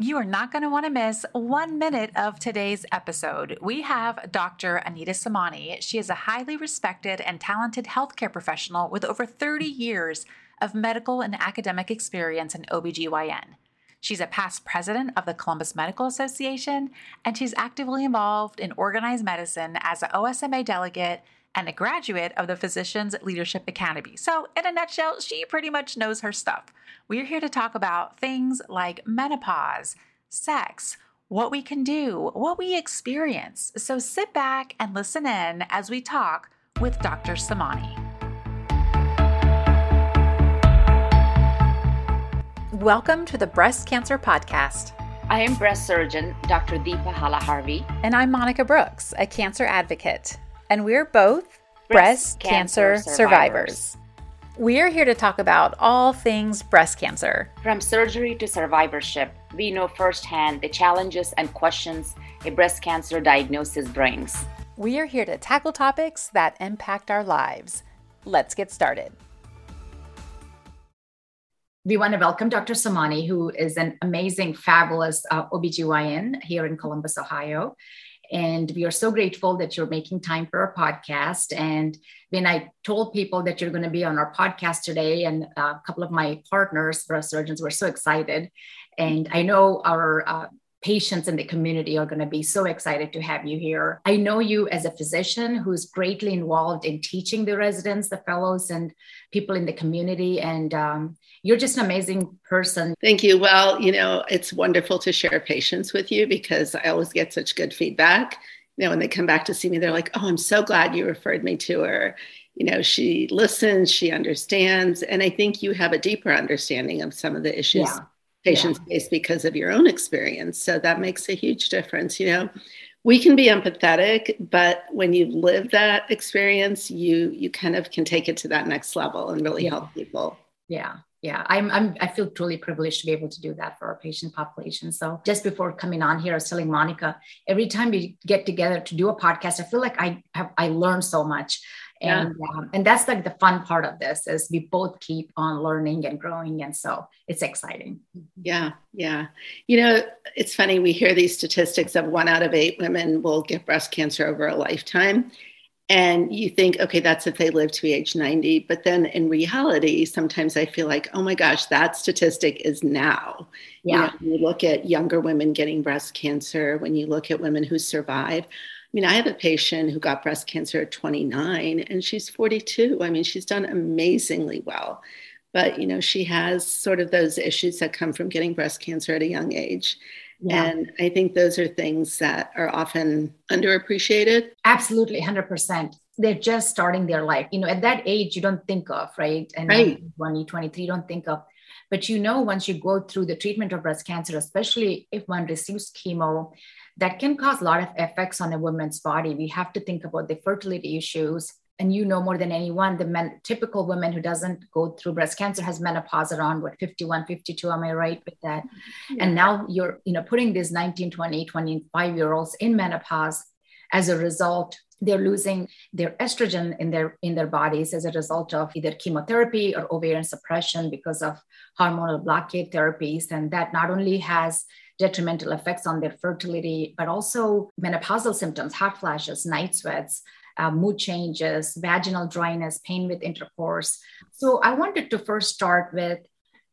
You are not going to want to miss one minute of today's episode. We have Dr. Anita Somani. She is a highly respected and talented healthcare professional with over 30 years of medical and academic experience in OBGYN. She's a past president of the Columbus Medical Association, and she's actively involved in organized medicine as an OSMA delegate and a graduate of the Physicians Leadership Academy. So, in a nutshell, she pretty much knows her stuff. We're here to talk about things like menopause, sex, what we can do, what we experience. So, sit back and listen in as we talk with Dr. Somani. Welcome to the Breast Cancer Podcast. I am breast surgeon Dr. Deepa Halaharvi. And I'm Monica Brooks, a cancer advocate and we're both breast, breast cancer, cancer survivors. survivors. We're here to talk about all things breast cancer. From surgery to survivorship, we know firsthand the challenges and questions a breast cancer diagnosis brings. We are here to tackle topics that impact our lives. Let's get started. We want to welcome Dr. Somani, who is an amazing, fabulous uh, OBGYN here in Columbus, Ohio. And we are so grateful that you're making time for our podcast. And when I told people that you're going to be on our podcast today, and a couple of my partners, breast surgeons, were so excited. And I know our uh, patients in the community are going to be so excited to have you here. I know you as a physician who's greatly involved in teaching the residents, the fellows, and people in the community. And um, you're just an amazing person. Thank you. Well, you know, it's wonderful to share patients with you because I always get such good feedback. You know, when they come back to see me, they're like, oh, I'm so glad you referred me to her. You know, she listens, she understands. And I think you have a deeper understanding of some of the issues yeah. Patients yeah. because of your own experience. So that makes a huge difference. You know, we can be empathetic but when you live that experience you you kind of can take it to that next level and really yeah. help people yeah yeah I'm, I'm i feel truly privileged to be able to do that for our patient population so just before coming on here i was telling monica every time we get together to do a podcast i feel like i have i learn so much and yeah. um, and that's like the fun part of this is we both keep on learning and growing and so it's exciting yeah yeah you know it's funny we hear these statistics of one out of eight women will get breast cancer over a lifetime and you think, okay, that's if they live to be age 90. But then in reality, sometimes I feel like, oh my gosh, that statistic is now. Yeah. You, know, you look at younger women getting breast cancer, when you look at women who survive. I mean, I have a patient who got breast cancer at 29 and she's 42. I mean, she's done amazingly well. But, you know, she has sort of those issues that come from getting breast cancer at a young age. Yeah. And I think those are things that are often underappreciated. Absolutely, 100%. They're just starting their life. You know, at that age, you don't think of, right? And right. 20, 23, you don't think of. But you know, once you go through the treatment of breast cancer, especially if one receives chemo, that can cause a lot of effects on a woman's body. We have to think about the fertility issues, and you know more than anyone the men, typical woman who doesn't go through breast cancer has menopause around what 51 52 am i right with that yeah. and now you're you know putting these 19 20 25 year olds in menopause as a result they're losing their estrogen in their in their bodies as a result of either chemotherapy or ovarian suppression because of hormonal blockade therapies and that not only has detrimental effects on their fertility but also menopausal symptoms hot flashes night sweats uh, mood changes, vaginal dryness, pain with intercourse. So I wanted to first start with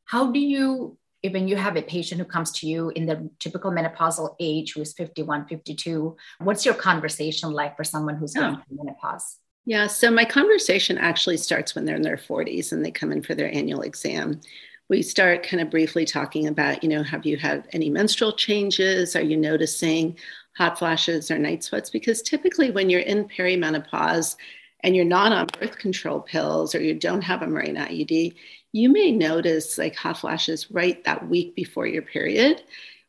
how do you, when you have a patient who comes to you in the typical menopausal age who is 51, 52, what's your conversation like for someone who's going through menopause? Yeah, so my conversation actually starts when they're in their 40s and they come in for their annual exam we start kind of briefly talking about, you know, have you had any menstrual changes? Are you noticing hot flashes or night sweats because typically when you're in perimenopause and you're not on birth control pills or you don't have a Mirena IUD, you may notice like hot flashes right that week before your period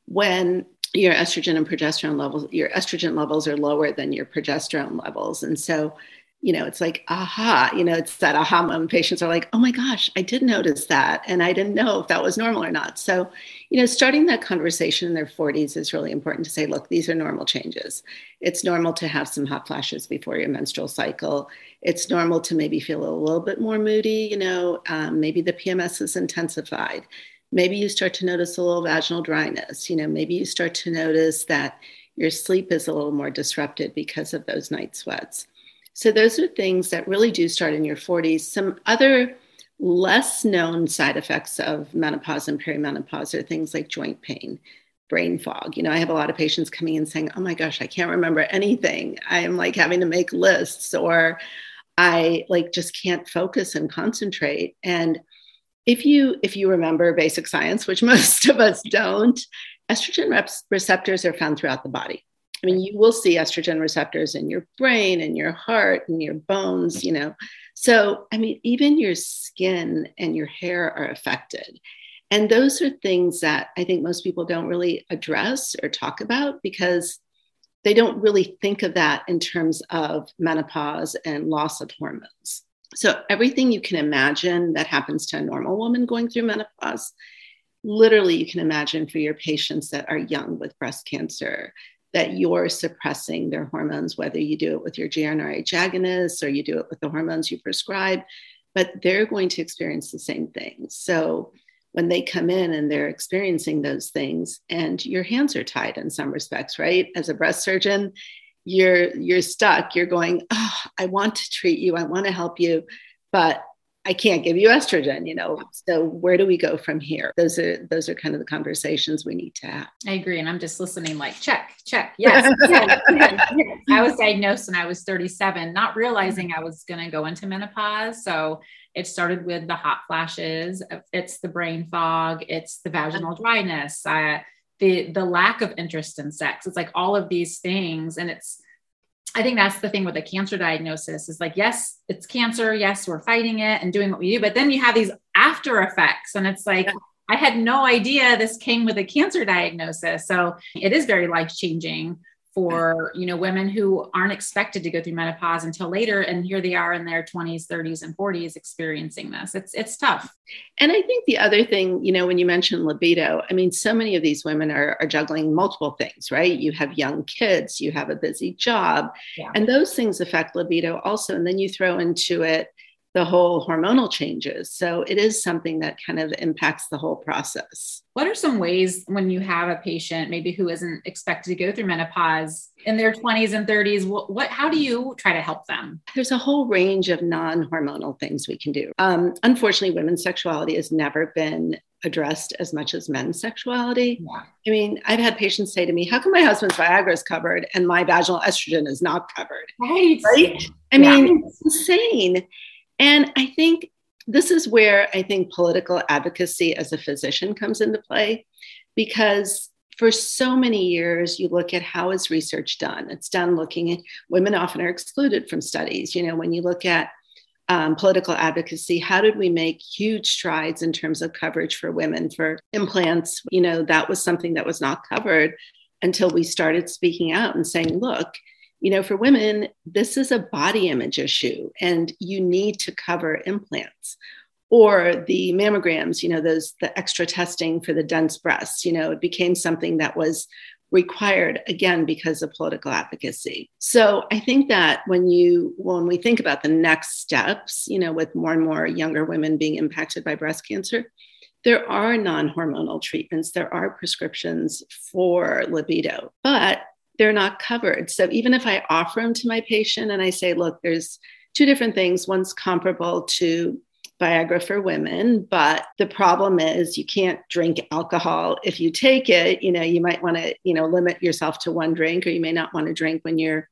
when your estrogen and progesterone levels, your estrogen levels are lower than your progesterone levels. And so you know, it's like, aha, you know, it's that aha moment. Patients are like, oh my gosh, I did notice that. And I didn't know if that was normal or not. So, you know, starting that conversation in their 40s is really important to say, look, these are normal changes. It's normal to have some hot flashes before your menstrual cycle. It's normal to maybe feel a little bit more moody, you know, um, maybe the PMS is intensified. maybe you start to notice a little vaginal dryness. You know, maybe you start to notice that your sleep is a little more disrupted because of those night sweats. So, those are things that really do start in your 40s. Some other less known side effects of menopause and perimenopause are things like joint pain, brain fog. You know, I have a lot of patients coming in saying, Oh my gosh, I can't remember anything. I'm like having to make lists, or I like just can't focus and concentrate. And if you if you remember basic science which most of us don't estrogen receptors are found throughout the body i mean you will see estrogen receptors in your brain and your heart and your bones you know. So i mean even your skin and your hair are affected. And those are things that i think most people don't really address or talk about because they don't really think of that in terms of menopause and loss of hormones. So, everything you can imagine that happens to a normal woman going through menopause, literally, you can imagine for your patients that are young with breast cancer, that you're suppressing their hormones, whether you do it with your GnRH agonists or you do it with the hormones you prescribe, but they're going to experience the same things. So, when they come in and they're experiencing those things, and your hands are tied in some respects, right? As a breast surgeon, you're you're stuck you're going oh i want to treat you i want to help you but i can't give you estrogen you know so where do we go from here? Those are those are kind of the conversations we need to have. I agree and i'm just listening like check check yes, yes, yes, yes. i was diagnosed when i was 37 not realizing i was going to go into menopause so it started with the hot flashes uh, it's the brain fog it's the vaginal dryness I, the the lack of interest in sex it's like all of these things and it's i think that's the thing with a cancer diagnosis is like yes it's cancer yes we're fighting it and doing what we do but then you have these after effects and it's like yeah. i had no idea this came with a cancer diagnosis so it is very life changing for you know women who aren't expected to go through menopause until later and here they are in their 20s 30s and 40s experiencing this. It's it's tough. And i think the other thing you know when you mentioned libido i mean so many of these women are, are juggling multiple things right? You have young kids you have a busy job yeah. and those things affect libido also. And then you throw into it the whole hormonal changes. So it is something that kind of impacts the whole process. What are some ways when you have a patient maybe who isn't expected to go through menopause in their 20s and 30s? What, what how do you try to help them? There's a whole range of non-hormonal things we can do. Um, unfortunately, women's sexuality has never been addressed as much as men's sexuality. Yeah. I mean, I've had patients say to me, How come my husband's Viagra is covered and my vaginal estrogen is not covered? Right. Right. I yeah. mean, it's insane. And I think this is where I think political advocacy as a physician comes into play because for so many years you look at how is research done. It's done looking at women often are excluded from studies. You know when you look at um, political advocacy how did we make huge strides in terms of coverage for women for implants? You know that was something that was not covered until we started speaking out and saying look you know, for women, this is a body image issue and you need to cover implants or the mammograms, you know, those the extra testing for the dense breasts, you know, it became something that was required again because of political advocacy. So I think that when you when we think about the next steps, you know, with more and more younger women being impacted by breast cancer, there are non-hormonal treatments, there are prescriptions for libido, but they're not covered. So even if I offer them to my patient and I say, look, there's two different things, one's comparable to Viagra for women, but the problem is you can't drink alcohol if you take it. You know, you might want to, you know, limit yourself to one drink, or you may not want to drink when you're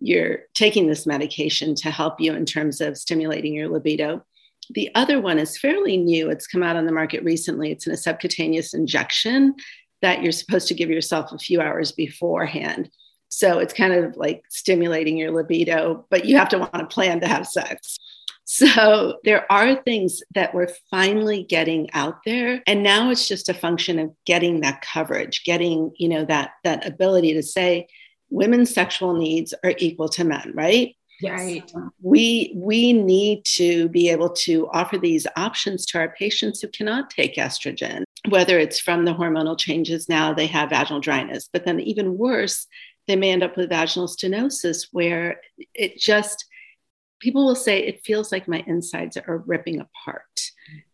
you're taking this medication to help you in terms of stimulating your libido. The other one is fairly new. It's come out on the market recently. It's in a subcutaneous injection that you're supposed to give yourself a few hours beforehand. So it's kind of like stimulating your libido, but you have to want to plan to have sex. So there are things that we're finally getting out there and now it's just a function of getting that coverage, getting, you know, that that ability to say women's sexual needs are equal to men, right? Right. We we need to be able to offer these options to our patients who cannot take estrogen, whether it's from the hormonal changes now they have vaginal dryness, but then even worse, they may end up with vaginal stenosis where it just people will say it feels like my insides are ripping apart.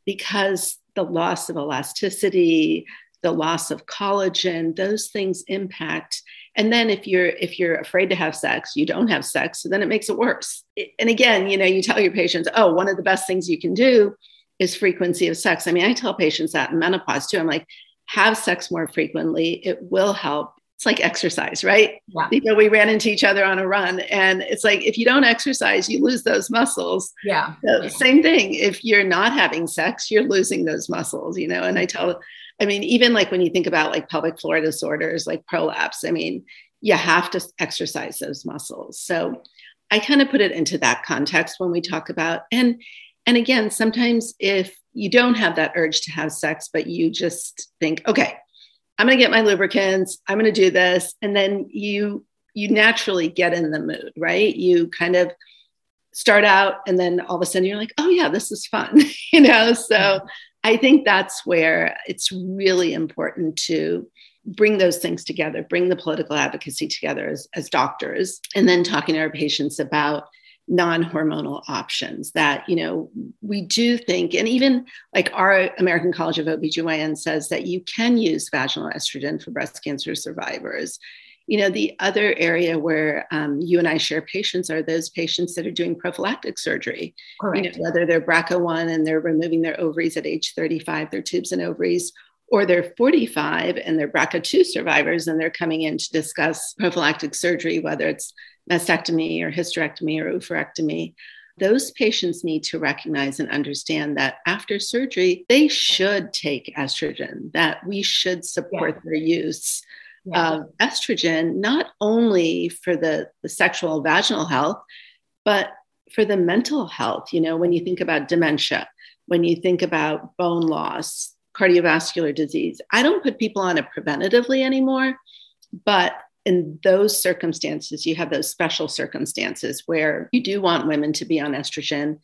because the loss of elasticity, the loss of collagen, those things impact. And then if you're if you're afraid to have sex, you don't have sex, so then it makes it worse. And again, you know, you tell your patients, "Oh, one of the best things you can do is frequency of sex." I mean, I tell patients that in menopause too. I'm like, have sex more frequently. It will help it's like exercise, right? Yeah. You know, we ran into each other on a run, and it's like if you don't exercise, you lose those muscles. Yeah. So yeah. Same thing. If you're not having sex, you're losing those muscles. You know, and I tell, I mean, even like when you think about like pelvic floor disorders, like prolapse, I mean, you have to exercise those muscles. So I kind of put it into that context when we talk about and and again, sometimes if you don't have that urge to have sex, but you just think, okay, I'm going to get my lubricants. I'm going to do this. And then you, you naturally get in the mood, right? You kind of start out and then all of a sudden you're like, oh yeah, this is fun, you know? So mm-hmm. I think that's where it's really important to bring those things together, bring the political advocacy together as, as doctors, and then talking to our patients about non-hormonal options that you know we do think and even like our american college of obgyn says that you can use vaginal estrogen for breast cancer survivors you know the other area where um, you and i share patients are those patients that are doing prophylactic surgery Correct. You know, whether they're brca1 and they're removing their ovaries at age 35 their tubes and ovaries or they're 45 and they're BRCA2 survivors and they're coming in to discuss prophylactic surgery, whether it's mastectomy or hysterectomy or oophorectomy, those patients need to recognize and understand that after surgery, they should take estrogen, that we should support yeah. their use yeah. of estrogen, not only for the, the sexual vaginal health, but for the mental health. You know, when you think about dementia, when you think about bone loss, cardiovascular disease, I don't put people on it preventatively anymore, but in those circumstances, you have those special circumstances where you do want women to be on estrogen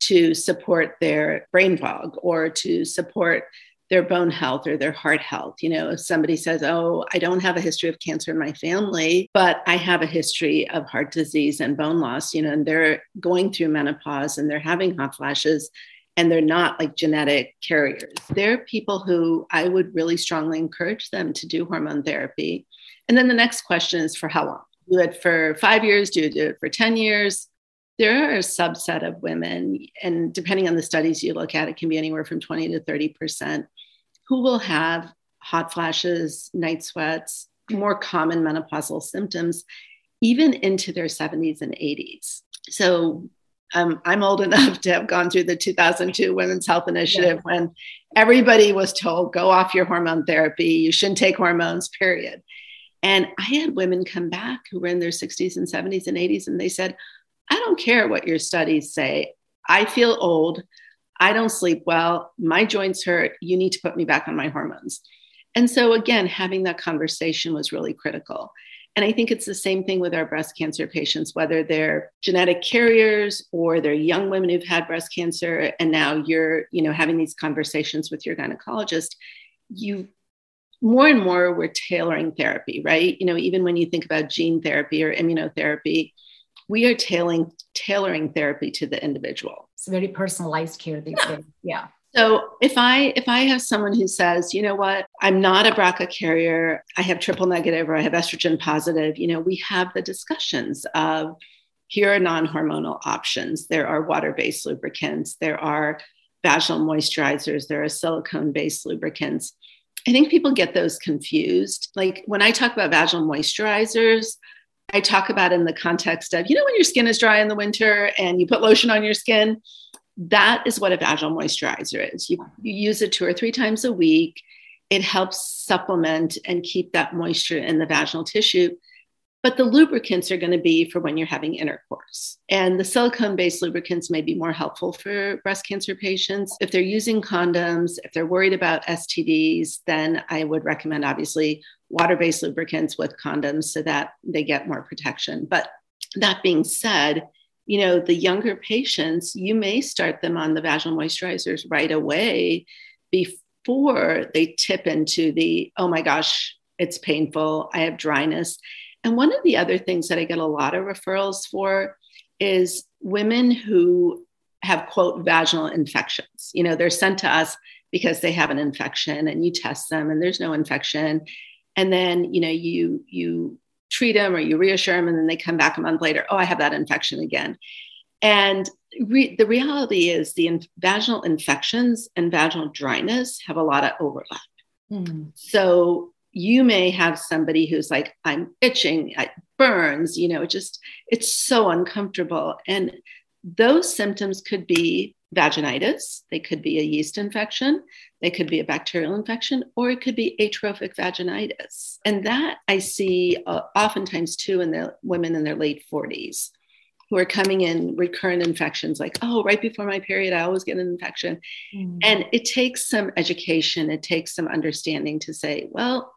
to support their brain fog or to support their bone health or their heart health. You know, if somebody says, Oh, I don't have a history of cancer in my family, but I have a history of heart disease and bone loss, you know, and they're going through menopause and they're having hot flashes and they're not like genetic carriers. They're people who I would really strongly encourage them to do hormone therapy and then the next question is for how long? Do it for five years? Do you do it for 10 years? There are a subset of women, and depending on the studies you look at, it can be anywhere from 20 to 30%, who will have hot flashes, night sweats, more common menopausal symptoms, even into their 70s and 80s. So um, I'm old enough to have gone through the 2002 Women's Health Initiative yeah. when everybody was told, go off your hormone therapy, you shouldn't take hormones, period. And I had women come back who were in their 60s and 70s and 80s, and they said, I don't care what your studies say. I feel old. I don't sleep well. My joints hurt. You need to put me back on my hormones. And so, again, having that conversation was really critical. And I think it's the same thing with our breast cancer patients, whether they're genetic carriers or they're young women who've had breast cancer, and now you're, you know, having these conversations with your gynecologist. You more and more we're tailoring therapy, right? You know, even when you think about gene therapy or immunotherapy, we are tailoring tailoring therapy to the individual. It's very personalized care these days. Yeah. So if I if I have someone who says, you know what, I'm not a BRCA carrier, I have triple negative or I have estrogen positive, you know, we have the discussions of here are non-hormonal options. There are water-based lubricants, there are vaginal moisturizers, there are silicone-based lubricants. I think people get those confused. Like when I talk about vaginal moisturizers, I talk about in the context of, you know, when your skin is dry in the winter and you put lotion on your skin, that is what a vaginal moisturizer is. You, you use it two or three times a week. It helps supplement and keep that moisture in the vaginal tissue but the lubricants are going to be for when you're having intercourse. And the silicone based lubricants may be more helpful for breast cancer patients. If they're using condoms, if they're worried about STDs, then I would recommend obviously water based lubricants with condoms so that they get more protection. But that being said, you know, the younger patients, you may start them on the vaginal moisturizers right away before they tip into the, oh my gosh, it's painful, I have dryness. And one of the other things that I get a lot of referrals for is women who have quote vaginal infections. You know, they're sent to us because they have an infection and you test them and there's no infection. And then, you know, you you treat them or you reassure them and then they come back a month later, oh, I have that infection again. And re- the reality is the in- vaginal infections and vaginal dryness have a lot of overlap. Mm. So you may have somebody who's like, I'm itching, it burns, you know, it just, it's so uncomfortable. And those symptoms could be vaginitis, they could be a yeast infection, they could be a bacterial infection, or it could be atrophic vaginitis. And that I see uh, oftentimes too in the women in their late 40s who are coming in recurrent infections like oh right before my period i always get an infection. Mm. and it takes some education. It takes some understanding to say well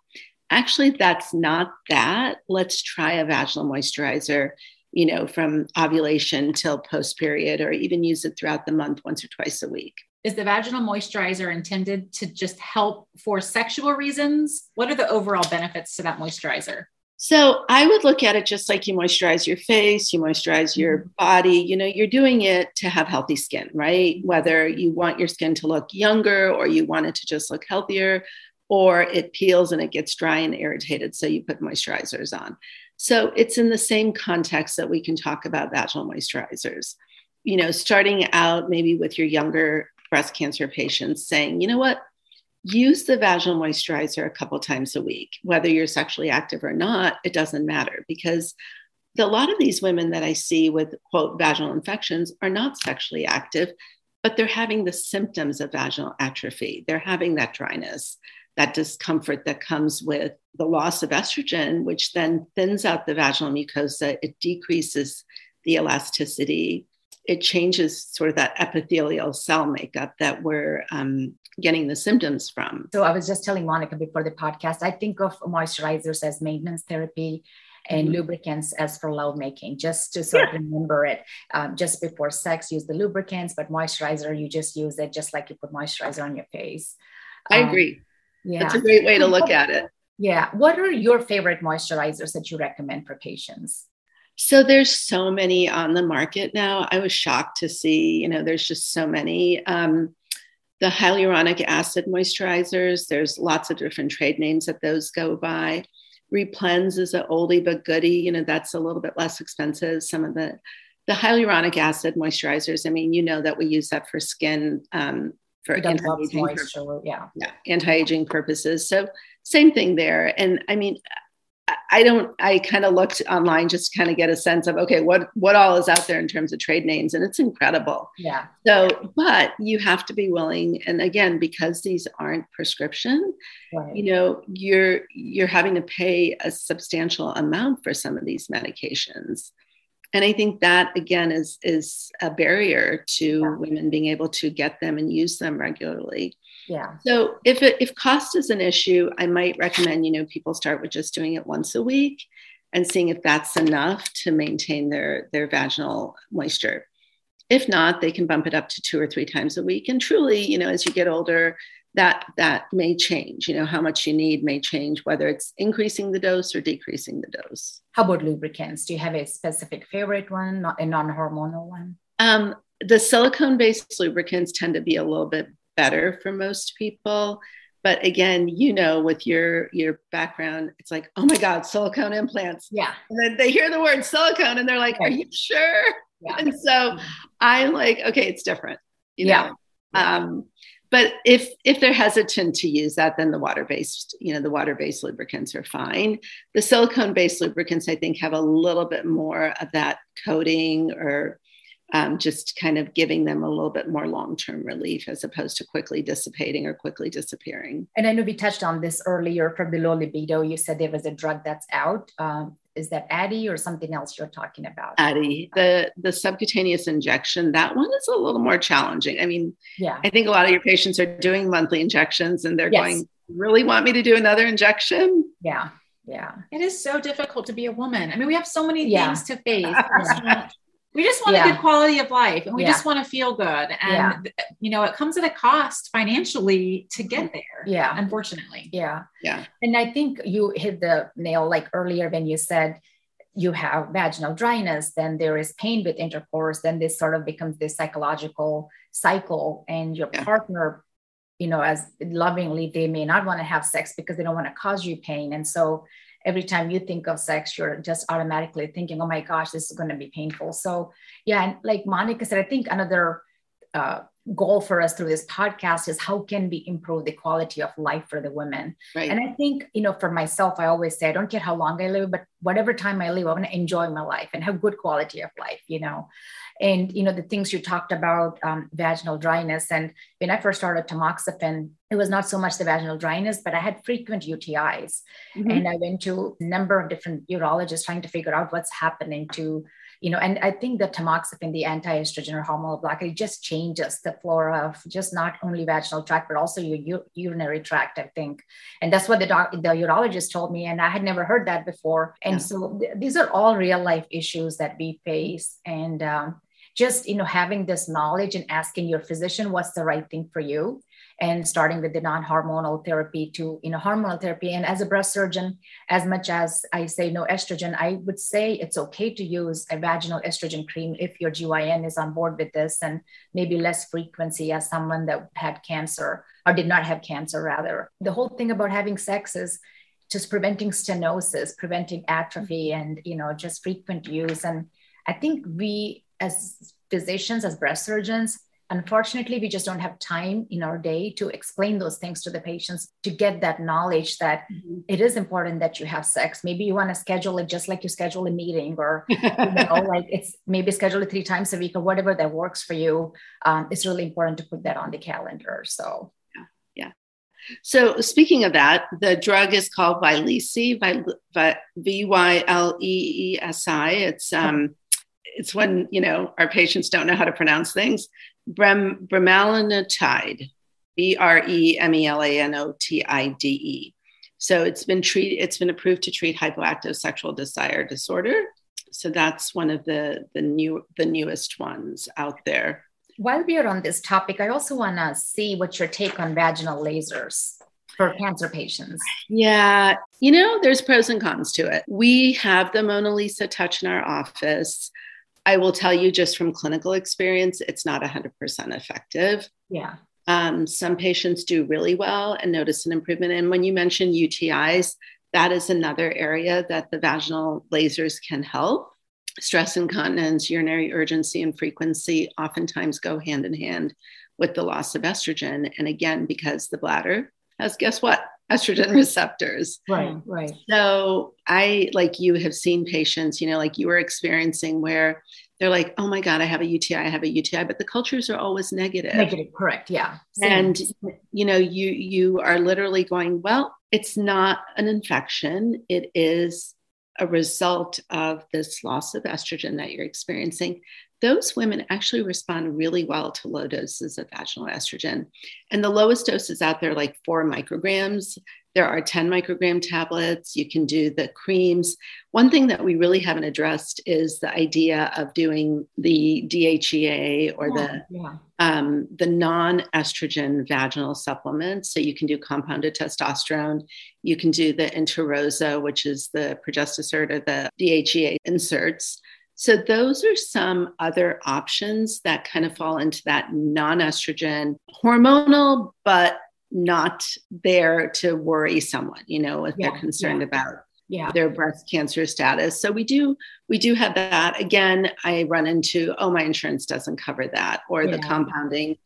actually that's not that. Let's try a vaginal moisturizer you know from ovulation till post period or even use it throughout the month once or twice a week is the vaginal moisturizer intended to just help for sexual reasons what are the overall benefits to that moisturizer so I would look at it just like you moisturize your face, you moisturize your mm-hmm. body. You know, you're doing it to have healthy skin, right? Whether you want your skin to look younger or you want it to just look healthier, or it peels and it gets dry and irritated. So you put moisturizers on. So it's in the same context that we can talk about vaginal moisturizers. You know, starting out maybe with your younger breast cancer patients saying, you know what, use the vaginal moisturizer a couple times a week, whether you're sexually active or not, it doesn't matter because a lot of these women that I see with quote vaginal infections are not sexually active, but they're having the symptoms of vaginal atrophy. They're having that dryness, that discomfort that comes with the loss of estrogen, which then thins out the vaginal mucosa. It decreases the elasticity. It changes sort of that epithelial cell makeup that we're um, getting the symptoms from. So I was just telling Monica before the podcast, I think of moisturizers as maintenance therapy and mm-hmm. lubricants as for lovemaking, just to sort yeah. of remember it. Um, just before sex, use the lubricants, but moisturizer, you just use it just like you put moisturizer on your face. I um, agree. Yeah. That's a great way to look at it. Yeah. What are your favorite moisturizers that you recommend for patients? So there's so many on the market now. I was shocked to see, you know, there's just so many. Um, the hyaluronic acid moisturizers, there's lots of different trade names that those go by. Replens is an oldie but goodie. You know, that's a little bit less expensive. Some of the the hyaluronic acid moisturizers. I mean, you know that we use that for skin um, for anti-aging, yeah. yeah, anti-aging purposes. So same thing there. And I mean, I don't. I kind of looked online just to kind of get a sense of okay, what what all is out there in terms of trade names, and it's incredible. Yeah. So, but you have to be willing, and again, because these aren't prescription, right. you know, you're you're having to pay a substantial amount for some of these medications, and I think that again is is a barrier to yeah. women being able to get them and use them regularly. Yeah. So if it, if cost is an issue, I might recommend you know people start with just doing it once a week and seeing if that's enough to maintain their their vaginal moisture. If not, they can bump it up to two or three times a week. And truly, you know, as you get older, that that may change. You know, how much you need may change, whether it's increasing the dose or decreasing the dose. How about lubricants? Do you have a specific favorite one, not a non-hormonal one? Um, the silicone-based lubricants tend to be a little bit better for most people but again you know with your your background it's like oh my god silicone implants yeah and then they hear the word silicone and they're like are you sure yeah. and so i'm like okay it's different you yeah. know um but if if they're hesitant to use that then the water based you know the water based lubricants are fine the silicone based lubricants i think have a little bit more of that coating or um, just kind of giving them a little bit more long term relief as opposed to quickly dissipating or quickly disappearing. And I know we touched on this earlier from the low libido. You said there was a drug that's out. Um, is that Addyi or something else you're talking about? Addyi, the the subcutaneous injection. That one is a little more challenging. I mean, yeah, I think a lot of your patients are doing monthly injections, and they're yes. going, "Really want me to do another injection?" Yeah, yeah. It is so difficult to be a woman. I mean, we have so many yeah. things to face. we just want yeah. a good quality of life and we yeah. just want to feel good and yeah. you know it comes at a cost financially to get mm-hmm. there yeah unfortunately yeah yeah and i think you hit the nail like earlier when you said you have vaginal dryness, then there is pain with intercourse, then this sort of becomes this psychological cycle, and your yeah. partner, you know, as lovingly, they may not want to have sex because they don't want to cause you pain. And so every time you think of sex, you're just automatically thinking, oh my gosh, this is going to be painful. So, yeah, and like Monica said, I think another uh, goal for us through this podcast is how can we improve the quality of life for the women right. and i think you know for myself i always say i don't care how long i live but whatever time i live i want to enjoy my life and have good quality of life you know and you know the things you talked about um, vaginal dryness and when i first started tamoxifen it was not so much the vaginal dryness but i had frequent utis mm-hmm. and i went to a number of different urologists trying to figure out what's happening to you know, and I think the tamoxifen, the anti-estrogen or hormonal blocker, it just changes the flora of just not only vaginal tract, but also your u- urinary tract, I think. And that's what the doc, the urologist told me. And I had never heard that before. And yeah. so th- these are all real life issues that we face. And um, just, you know, having this knowledge and asking your physician what's the right thing for you and starting with the non-hormonal therapy to you know hormonal therapy. And as a breast surgeon as much as i say no estrogen i would say it's okay to use a vaginal estrogen cream if your gyn is on board with this and maybe less frequency as someone that had cancer or did not have cancer rather. The whole thing about having sex is just preventing stenosis preventing atrophy and you know just frequent use. And i think we as physicians as breast surgeons unfortunately we just don't have time in our day to explain those things to the patients to get that knowledge that mm-hmm. it is important that you have sex maybe you want to schedule it just like you schedule a meeting or you know like it's maybe schedule it three times a week or whatever that works for you um, it's really important to put that on the calendar so yeah, yeah. So speaking of that, the drug is called Vyleesi, V Y L E E S I. It's um, it's when you know our patients don't know how to pronounce things. Brem, bremelanotide, B R E M E L A N O T I D E. So it's been treated. It's been approved to treat hypoactive sexual desire disorder. So that's one of the the new the newest ones out there. While we are on this topic, I also want to see what your take on vaginal lasers for cancer patients? Yeah, you know, there's pros and cons to it. We have the Mona Lisa touch in our office. I will tell you just from clinical experience, it's not 100% effective. Yeah. Um, some patients do really well and notice an improvement. And when you mention UTIs, that is another area that the vaginal lasers can help. Stress incontinence, urinary urgency, and frequency oftentimes go hand in hand with the loss of estrogen. And again, because the bladder has, guess what? Estrogen receptors. Right, right. So I, like you, have seen patients, you know, like you were experiencing where they're like, oh my God, I have a UTI, I have a UTI, but the cultures are always negative. Negative, correct. Yeah. Same. And you know, you you are literally going, well, it's not an infection. It is a result of this loss of estrogen that you're experiencing those women actually respond really well to low doses of vaginal estrogen. And the lowest doses out there, like four micrograms. There are 10 microgram tablets. You can do the creams. One thing that we really haven't addressed is the idea of doing the DHEA or yeah, the yeah. um, the non-estrogen vaginal supplements. So you can do compounded testosterone. You can do the Intrarosa, which is the progestin or the DHEA inserts. So, those are some other options that kind of fall into that non estrogen hormonal, but not there to worry someone, you know, if yeah, they're concerned yeah. about yeah. their breast cancer status. So we do we do have that. Again, I run into, oh, my insurance doesn't cover that, or yeah. the compounding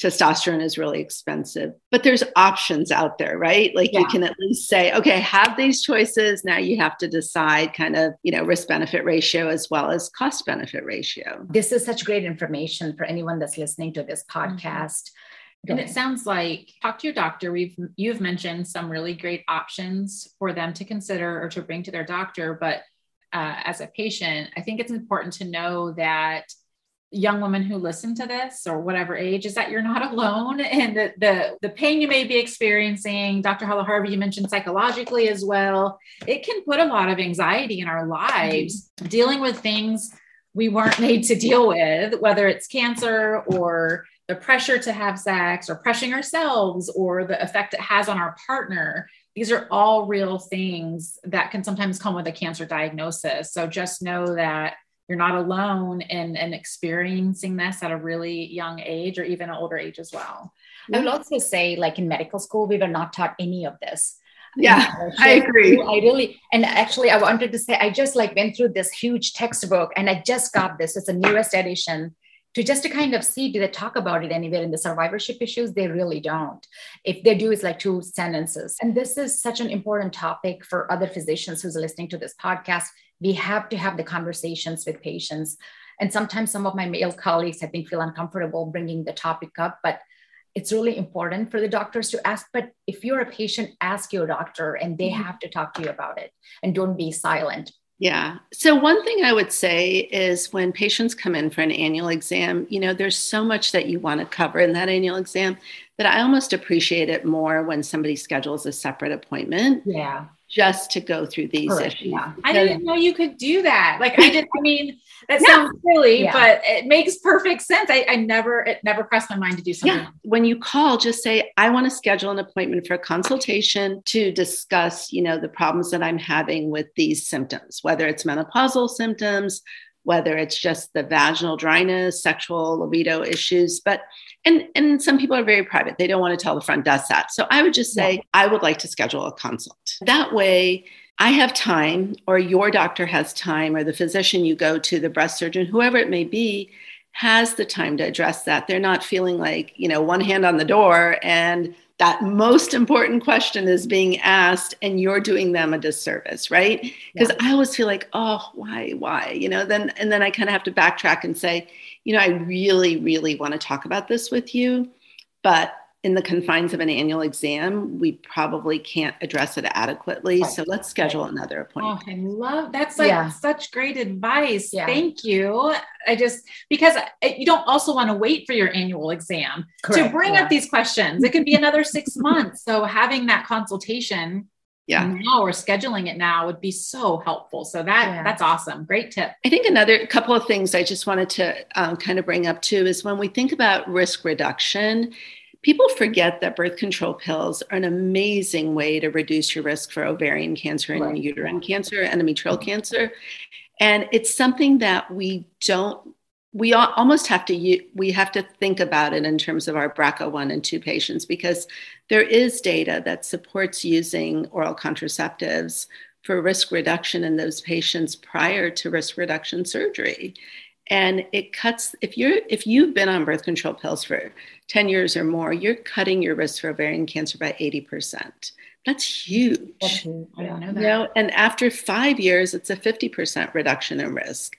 testosterone is really expensive but there's options out there right like yeah. you can at least say okay have these choices now you have to decide kind of you know risk benefit ratio as well as cost benefit ratio this is such great information for anyone that's listening to this mm-hmm. podcast mm-hmm. and it sounds like talk to your doctor we've you've mentioned some really great options for them to consider or to bring to their doctor but uh, as a patient i think it's important to know that young women who listen to this or whatever age is that you're not alone. And the the, the pain you may be experiencing dr halaharvi you mentioned psychologically as well it can put a lot of anxiety in our lives dealing with things we weren't made to deal with whether it's cancer or the pressure to have sex or pressuring ourselves or the effect it has on our partner. These are all real things that can sometimes come with a cancer diagnosis. So just know that you're not alone in, in experiencing this at a really young age or even an older age as well. I would also say, like in medical school, we were not taught any of this. Yeah, I agree. I really, and actually, I wanted to say, I just like went through this huge textbook and I just got this. It's the newest edition to just to kind of see do they talk about it anywhere in the survivorship issues? They really don't. If they do it's like two sentences. And this is such an important topic for other physicians who's listening to this podcast. We have to have the conversations with patients. And sometimes some of my male colleagues i think feel uncomfortable bringing the topic up but it's really important for the doctors to ask. But if you're a patient ask your doctor and they mm-hmm. have to talk to you about it. And don't be silent yeah. So, one thing I would say is when patients come in for an annual exam, you know, there's so much that you want to cover in that annual exam that I almost appreciate it more when somebody schedules a separate appointment. Yeah just to go through these Correct. issues. Yeah. I didn't know you could do that. Like I did, I mean, that sounds silly, yeah. but it makes perfect sense. I, I, never, it never crossed my mind to do something. Yeah. When you call, just say, I want to schedule an appointment for a consultation to discuss, you know, the problems that I'm having with these symptoms, whether it's menopausal symptoms, whether it's just the vaginal dryness, sexual libido issues, but and and some people are very private. They don't want to tell the front desk that. So I would just say yeah. I would like to schedule a consult. That way I have time or your doctor has time or the physician you go to, the breast surgeon, whoever it may be, has the time to address that. They're not feeling like, you know, one hand on the door and that most important question is being asked and you're doing them a disservice right because yeah. i always feel like oh why why you know then and then i kind of have to backtrack and say you know i really really want to talk about this with you but in the confines of an annual exam, we probably can't address it adequately. So let's schedule another appointment. Oh, I love that's like yeah. such great advice. Yeah. Thank you. I just because you don't also want to wait for your annual exam Correct. to bring yeah. up these questions. It could be another six months. So having that consultation yeah now or scheduling it now would be so helpful so that yeah. that's awesome great tip i think another couple of things i just wanted to um, kind of bring up too is when we think about risk reduction people forget that birth control pills are an amazing way to reduce your risk for ovarian cancer and right. uterine cancer, endometrial mm-hmm. cancer. And it's something that we don't we almost have to we have to think about it in terms of our BRCA1 and 2 patients because there is data that supports using oral contraceptives for risk reduction in those patients prior to risk reduction surgery. And it cuts if you're if you've been on birth control pills for 10 years or more you're cutting your risk for ovarian cancer by 80% that's huge. That's huge. i don't know that. You know, and after five years it's a 50% reduction in risk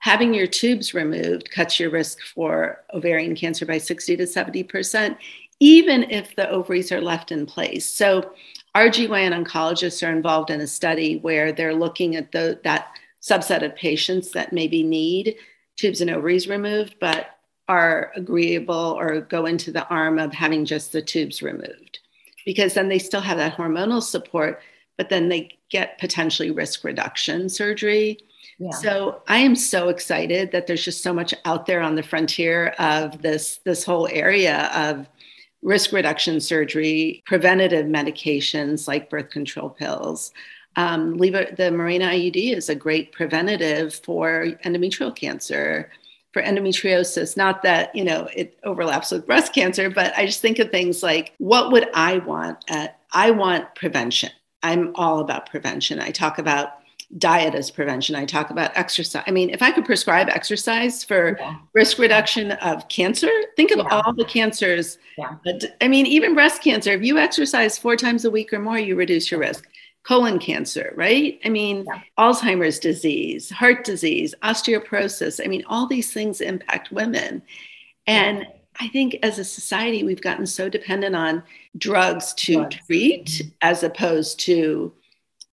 having your tubes removed cuts your risk for ovarian cancer by 60 to 70% even if the ovaries are left in place so our GYN oncologists are involved in a study where they're looking at the, that subset of patients that maybe need tubes and ovaries removed, but are agreeable or go into the arm of having just the tubes removed because then they still have that hormonal support, but then they get potentially risk reduction surgery. So I am so excited that there's just so much out there on the frontier of this this whole area of risk reduction surgery, preventative medications like birth control pills, um, the Mirena IUD is a great preventative for endometrial cancer, for endometriosis. Not that you know it overlaps with breast cancer, but I just think of things like what would I want? At, I want prevention. I'm all about prevention. I talk about diet as prevention. I talk about exercise. I mean, if I could prescribe exercise for yeah. risk reduction of cancer, think of yeah. all the cancers. Yeah. I mean, even breast cancer, if you exercise four times a week or more, you reduce your risk colon cancer, right? I mean. Alzheimer's disease, heart disease, osteoporosis. I mean, all these things impact women. And I think as a society, we've gotten so dependent on drugs to drugs. treat as opposed to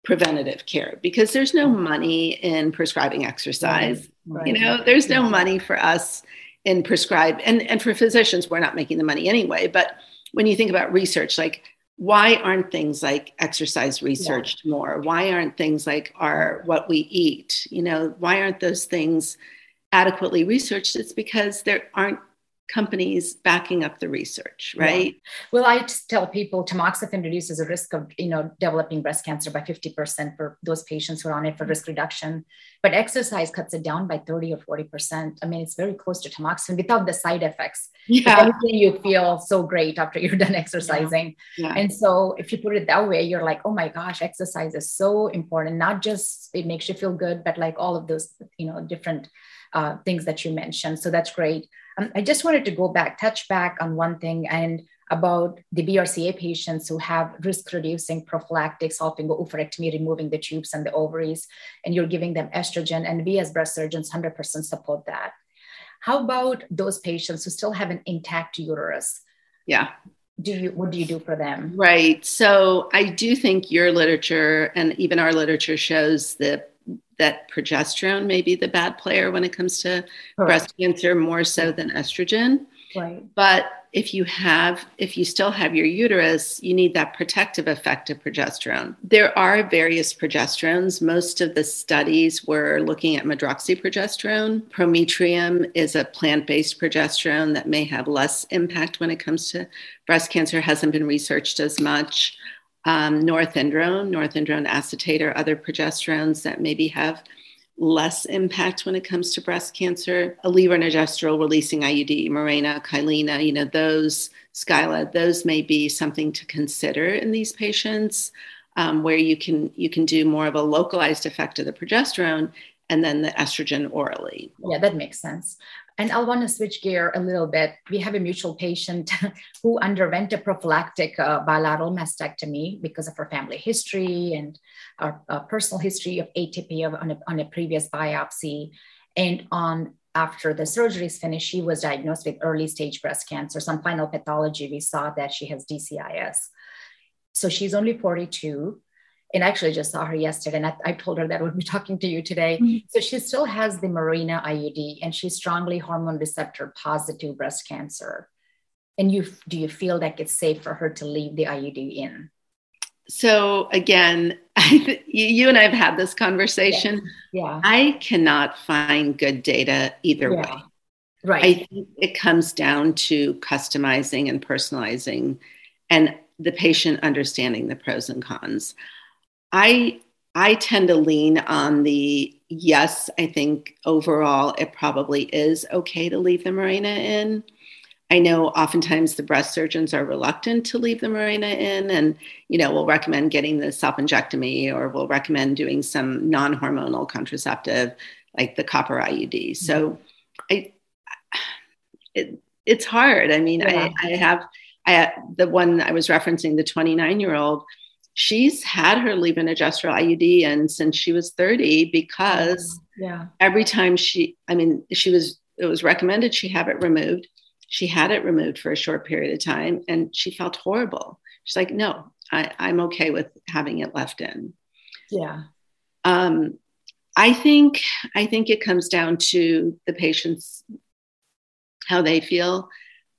preventative care because there's no mm-hmm. money in prescribing exercise. Right. You know, there's no money for us in prescribe and, and for physicians, we're not making the money anyway. But when you think about research, like why aren't things like exercise researched yeah. more why aren't things like our what we eat you know why aren't those things adequately researched it's because there aren't companies backing up the research, right? Yeah. Well, I just tell people tamoxifen reduces the risk of you know developing breast cancer by 50% for those patients who are on it for risk reduction. But exercise cuts it down by 30 or 40%. I mean, it's very close to tamoxifen without the side effects. Yeah. you feel so great after you're done exercising. Yeah. Yeah. And so if you put it that way, you're like, oh my gosh, exercise is so important. Not just it makes you feel good, but like all of those, you know, different uh, things that you mentioned. So that's great. Um, I just wanted to go back, touch back on one thing and about the BRCA patients who have risk reducing prophylactic salpingo-oophorectomy, removing the tubes and the ovaries, and you're giving them estrogen. And we as breast surgeons 100% support that. How about those patients who still have an intact uterus? Yeah. Do you what do you do for them? Right. So I do think your literature and even our literature shows that that progesterone may be the bad player when it comes to breast cancer more so than estrogen. Right. But if you have, if you still have your uterus, you need that protective effect of progesterone. There are various progesterones. Most of the studies were looking at medroxyprogesterone. Prometrium is a plant based progesterone that may have less impact when it comes to breast cancer, hasn't been researched as much um, norethindrone, norethindrone acetate, or other progesterones that maybe have less impact when it comes to breast cancer. A levonorgestrel releasing IUD, Mirena, Kyleena, you know, those, Skyla, those may be something to consider in these patients um, where you can you can do more of a localized effect of the progesterone and then the estrogen orally. Yeah, that makes sense. And I'll want to switch gear a little bit. We have a mutual patient who underwent a prophylactic uh, bilateral mastectomy because of her family history and our uh, personal history of atypia of, on, a, on a previous biopsy. And on after the surgery is finished, she was diagnosed with early stage breast cancer. Some final pathology, we saw that she has DCIS. So she's only 42 and I actually just saw her yesterday and I, I told her that would be talking to you today. Mm-hmm. So she still has the Mirena IUD and she's strongly hormone receptor positive breast cancer. And you do you feel like it's safe for her to leave the IUD in? So again, I, you and I have had this conversation. Yeah. yeah. I cannot find good data either yeah. way. Right. I think it comes down to customizing and personalizing and the patient understanding the pros and cons. I I tend to lean on the yes, I think overall it probably is okay to leave the Mirena in. I know oftentimes the breast surgeons are reluctant to leave the Mirena in and you know we'll recommend getting the salpingectomy or we'll recommend doing some non-hormonal contraceptive like the copper IUD. So mm-hmm. I it, it's hard. I mean, yeah. I, I have I the one I was referencing, the 29 year old, she's had her levonorgestrel IUD and since she was 30 because yeah. every time she, I mean, she was, it was recommended she have it removed. She had it removed for a short period of time and she felt horrible. She's like, no, I, I'm okay with having it left in. Yeah. Um, I think I think it comes down to the patients how they feel.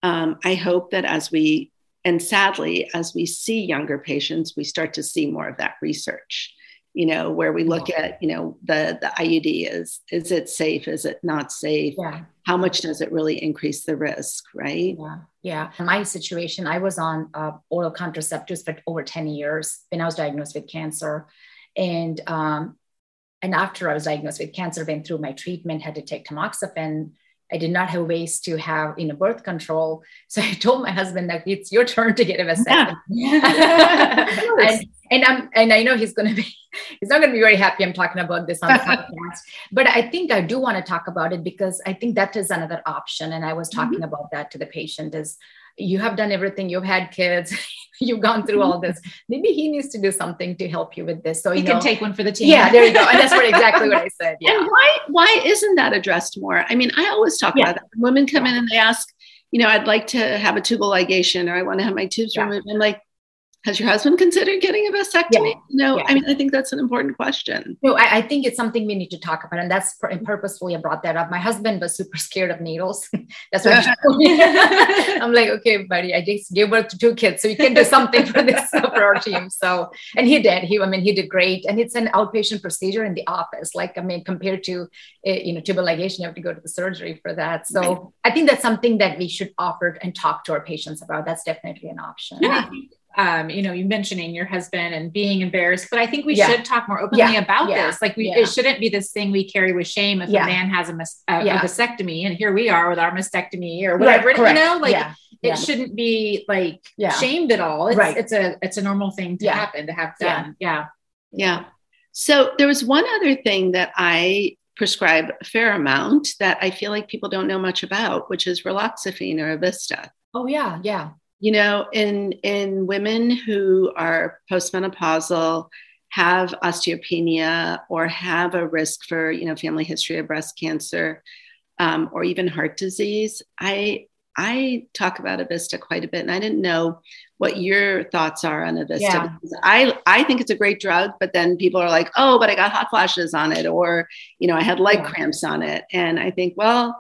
Um, I hope that as we and sadly, as we see younger patients, we start to see more of that research, you know, where we look at, you know, the, the IUD is, is it safe? Is it not safe? Yeah. How much does it really increase the risk? Right. Yeah. Yeah. In my situation, I was on uh, oral contraceptives for over 10 years when I was diagnosed with cancer. And, um, and after I was diagnosed with cancer, went through my treatment, had to take tamoxifen I did not have ways to have you know birth control. So I told my husband that it's your turn to get a vasectomy. Yeah. and, and I'm and I know he's gonna be he's not gonna be very happy I'm talking about this on the podcast. But I think I do want to talk about it because I think that is another option. And I was talking mm-hmm. about that to the patient is you have done everything, you've had kids, you've gone through all this. Maybe he needs to do something to help you with this. So he you can know, take one for the team. Yeah, there you go. And that's what exactly what I said. Yeah. And why why isn't that addressed more? I mean, I always talk yeah. about that. When women come yeah. in and they ask, you know, I'd like to have a tubal ligation or I want to have my tubes removed. I'm like, has your husband considered getting a vasectomy? Yeah. No, yeah. I mean, I think that's an important question. No, I, I, think it's something we need to talk about. And that's purposefully I brought that up. My husband was super scared of needles. that's why I'm like, okay, buddy, I just gave birth to two kids. So you can do something for this for our team. So, and he did. He, I mean, he did great. And it's an outpatient procedure in the office. Like, I mean, compared to, eh, you know, tubal ligation, you have to go to the surgery for that. So right. I think that's something that we should offer and talk to our patients about. That's definitely an option. Yeah um, you know, you mentioning your husband and being embarrassed, but I think we yeah. should talk more openly yeah. about yeah. this. Like, we it shouldn't be this thing we carry with shame if a man has a, mis- a, a, vasectomy, and here we are with our mastectomy or whatever. Right, you know, like it shouldn't be like shamed at all. It's, right. it's a it's a normal thing to happen to have done. Yeah. yeah, So there was one other thing that I prescribe a fair amount that I feel like people don't know much about, which is raloxifene or Evista. Oh yeah, yeah you know in in women who are postmenopausal have osteopenia or have a risk for you know family history of breast cancer um, or even heart disease i i talk about evista quite a bit and i didn't know what your thoughts are on evista yeah. i i think it's a great drug but then people are like oh but i got hot flashes on it or you know i had leg yeah. cramps on it and i think well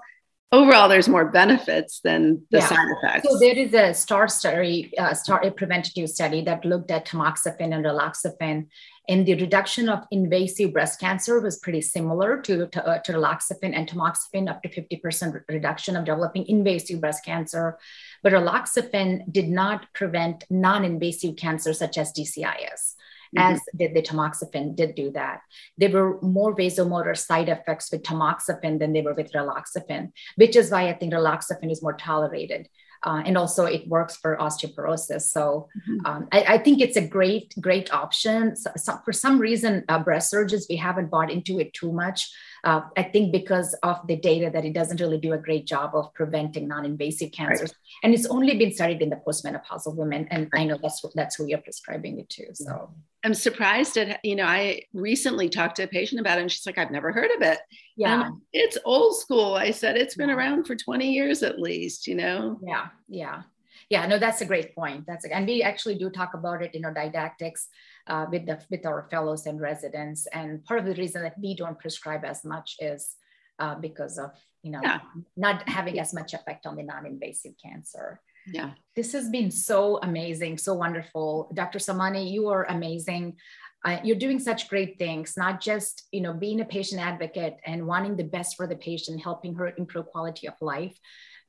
overall there's more benefits than the yeah. side effects. So there is a star study uh, star a preventative study that looked at tamoxifen and raloxifene and the reduction of invasive breast cancer was pretty similar to, to, uh, to raloxifene and tamoxifen up to 50% reduction of developing invasive breast cancer. But raloxifene did not prevent non-invasive cancer such as dcis mm-hmm. as did the tamoxifen did do that. There were more vasomotor side effects with tamoxifen than they were with raloxifene, which is why I think raloxifene is more tolerated. Uh, and also it works for osteoporosis. So mm-hmm. um, I, I, think it's a great, great option. So, so for some reason, uh, breast surgeons, we haven't bought into it too much. Uh, I think because of the data that it doesn't really do a great job of preventing non-invasive cancers, right. and it's only been studied in the postmenopausal women, and I know that's that's who you're prescribing it to. So I'm surprised at you know I recently talked to a patient about it, and she's like, I've never heard of it. Yeah, it's old school. I said it's been around for 20 years at least. You know. Yeah, yeah yeah no that's a great point. That's and we actually do talk about it in our didactics uh, with the with our fellows and residents. And part of the reason that we don't prescribe as much is uh, because of you know yeah. not having as much effect on the non-invasive cancer. Yeah. This has been so amazing so wonderful. Dr Somani you are amazing. Uh, you're doing such great things not just you know being a patient advocate and wanting the best for the patient helping her improve quality of life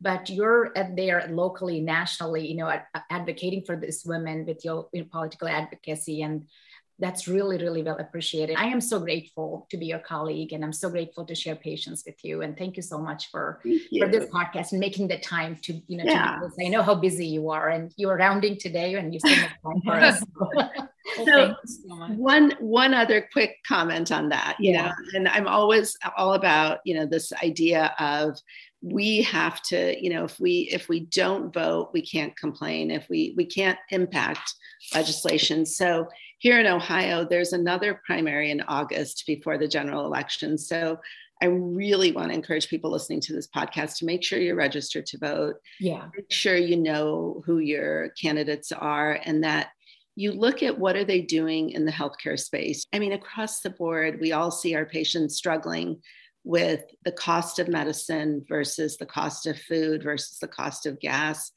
but you're there locally, nationally, you know, advocating for these women with your, your political advocacy and that's really really well appreciated. I am so grateful to be your colleague and i'm so grateful to share patients with you and thank you so much for for this podcast and making the time to you know yeah. to i know how busy you are and you are rounding today and you still make time for us. So, so, so one one other quick comment on that you yeah. know and i'm always all about you know this idea of we have to you know if we if we don't vote we can't complain. If we we can't impact legislation. So here in ohio there's another primary in august before the general election. So i really want to encourage people listening to this podcast to make sure you're registered to vote. Yeah. Make sure you know who your candidates are and that you look at what are they doing in the healthcare space. I mean across the board we all see our patients struggling with the cost of medicine versus the cost of food versus the cost of gas.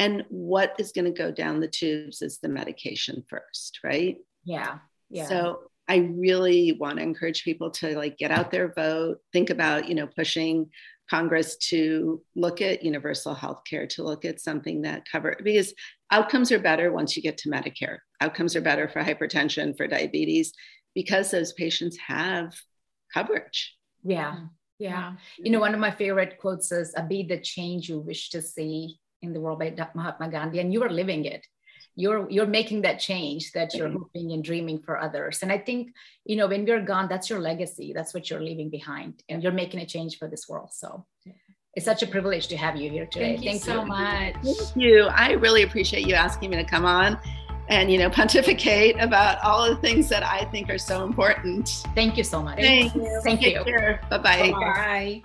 And what is going to go down the tubes is the medication first, right? Yeah. Yeah. So I really want to encourage people to like get out their vote, think about, you know, pushing Congress to look at universal health care, to look at something that cover because outcomes are better once you get to Medicare. Outcomes are better for hypertension, for diabetes, because those patients have coverage. Mm-hmm. Yeah. Yeah. You know, one of my favorite quotes is be the change you wish to see in the world by Mahatma Gandhi, and you are living it. You're you're making that change that you're mm-hmm. hoping and dreaming for others. And I think, you know, when you're gone, that's your legacy. That's what you're leaving behind. And you're making a change for this world. So it's such a privilege to have you here today. Thank you Thank so you. much. Thank you. I really appreciate you asking me to come on and you know pontificate about all the things that I think are so important. Thank you so much. Thank you. Thank you. Bye bye. Bye.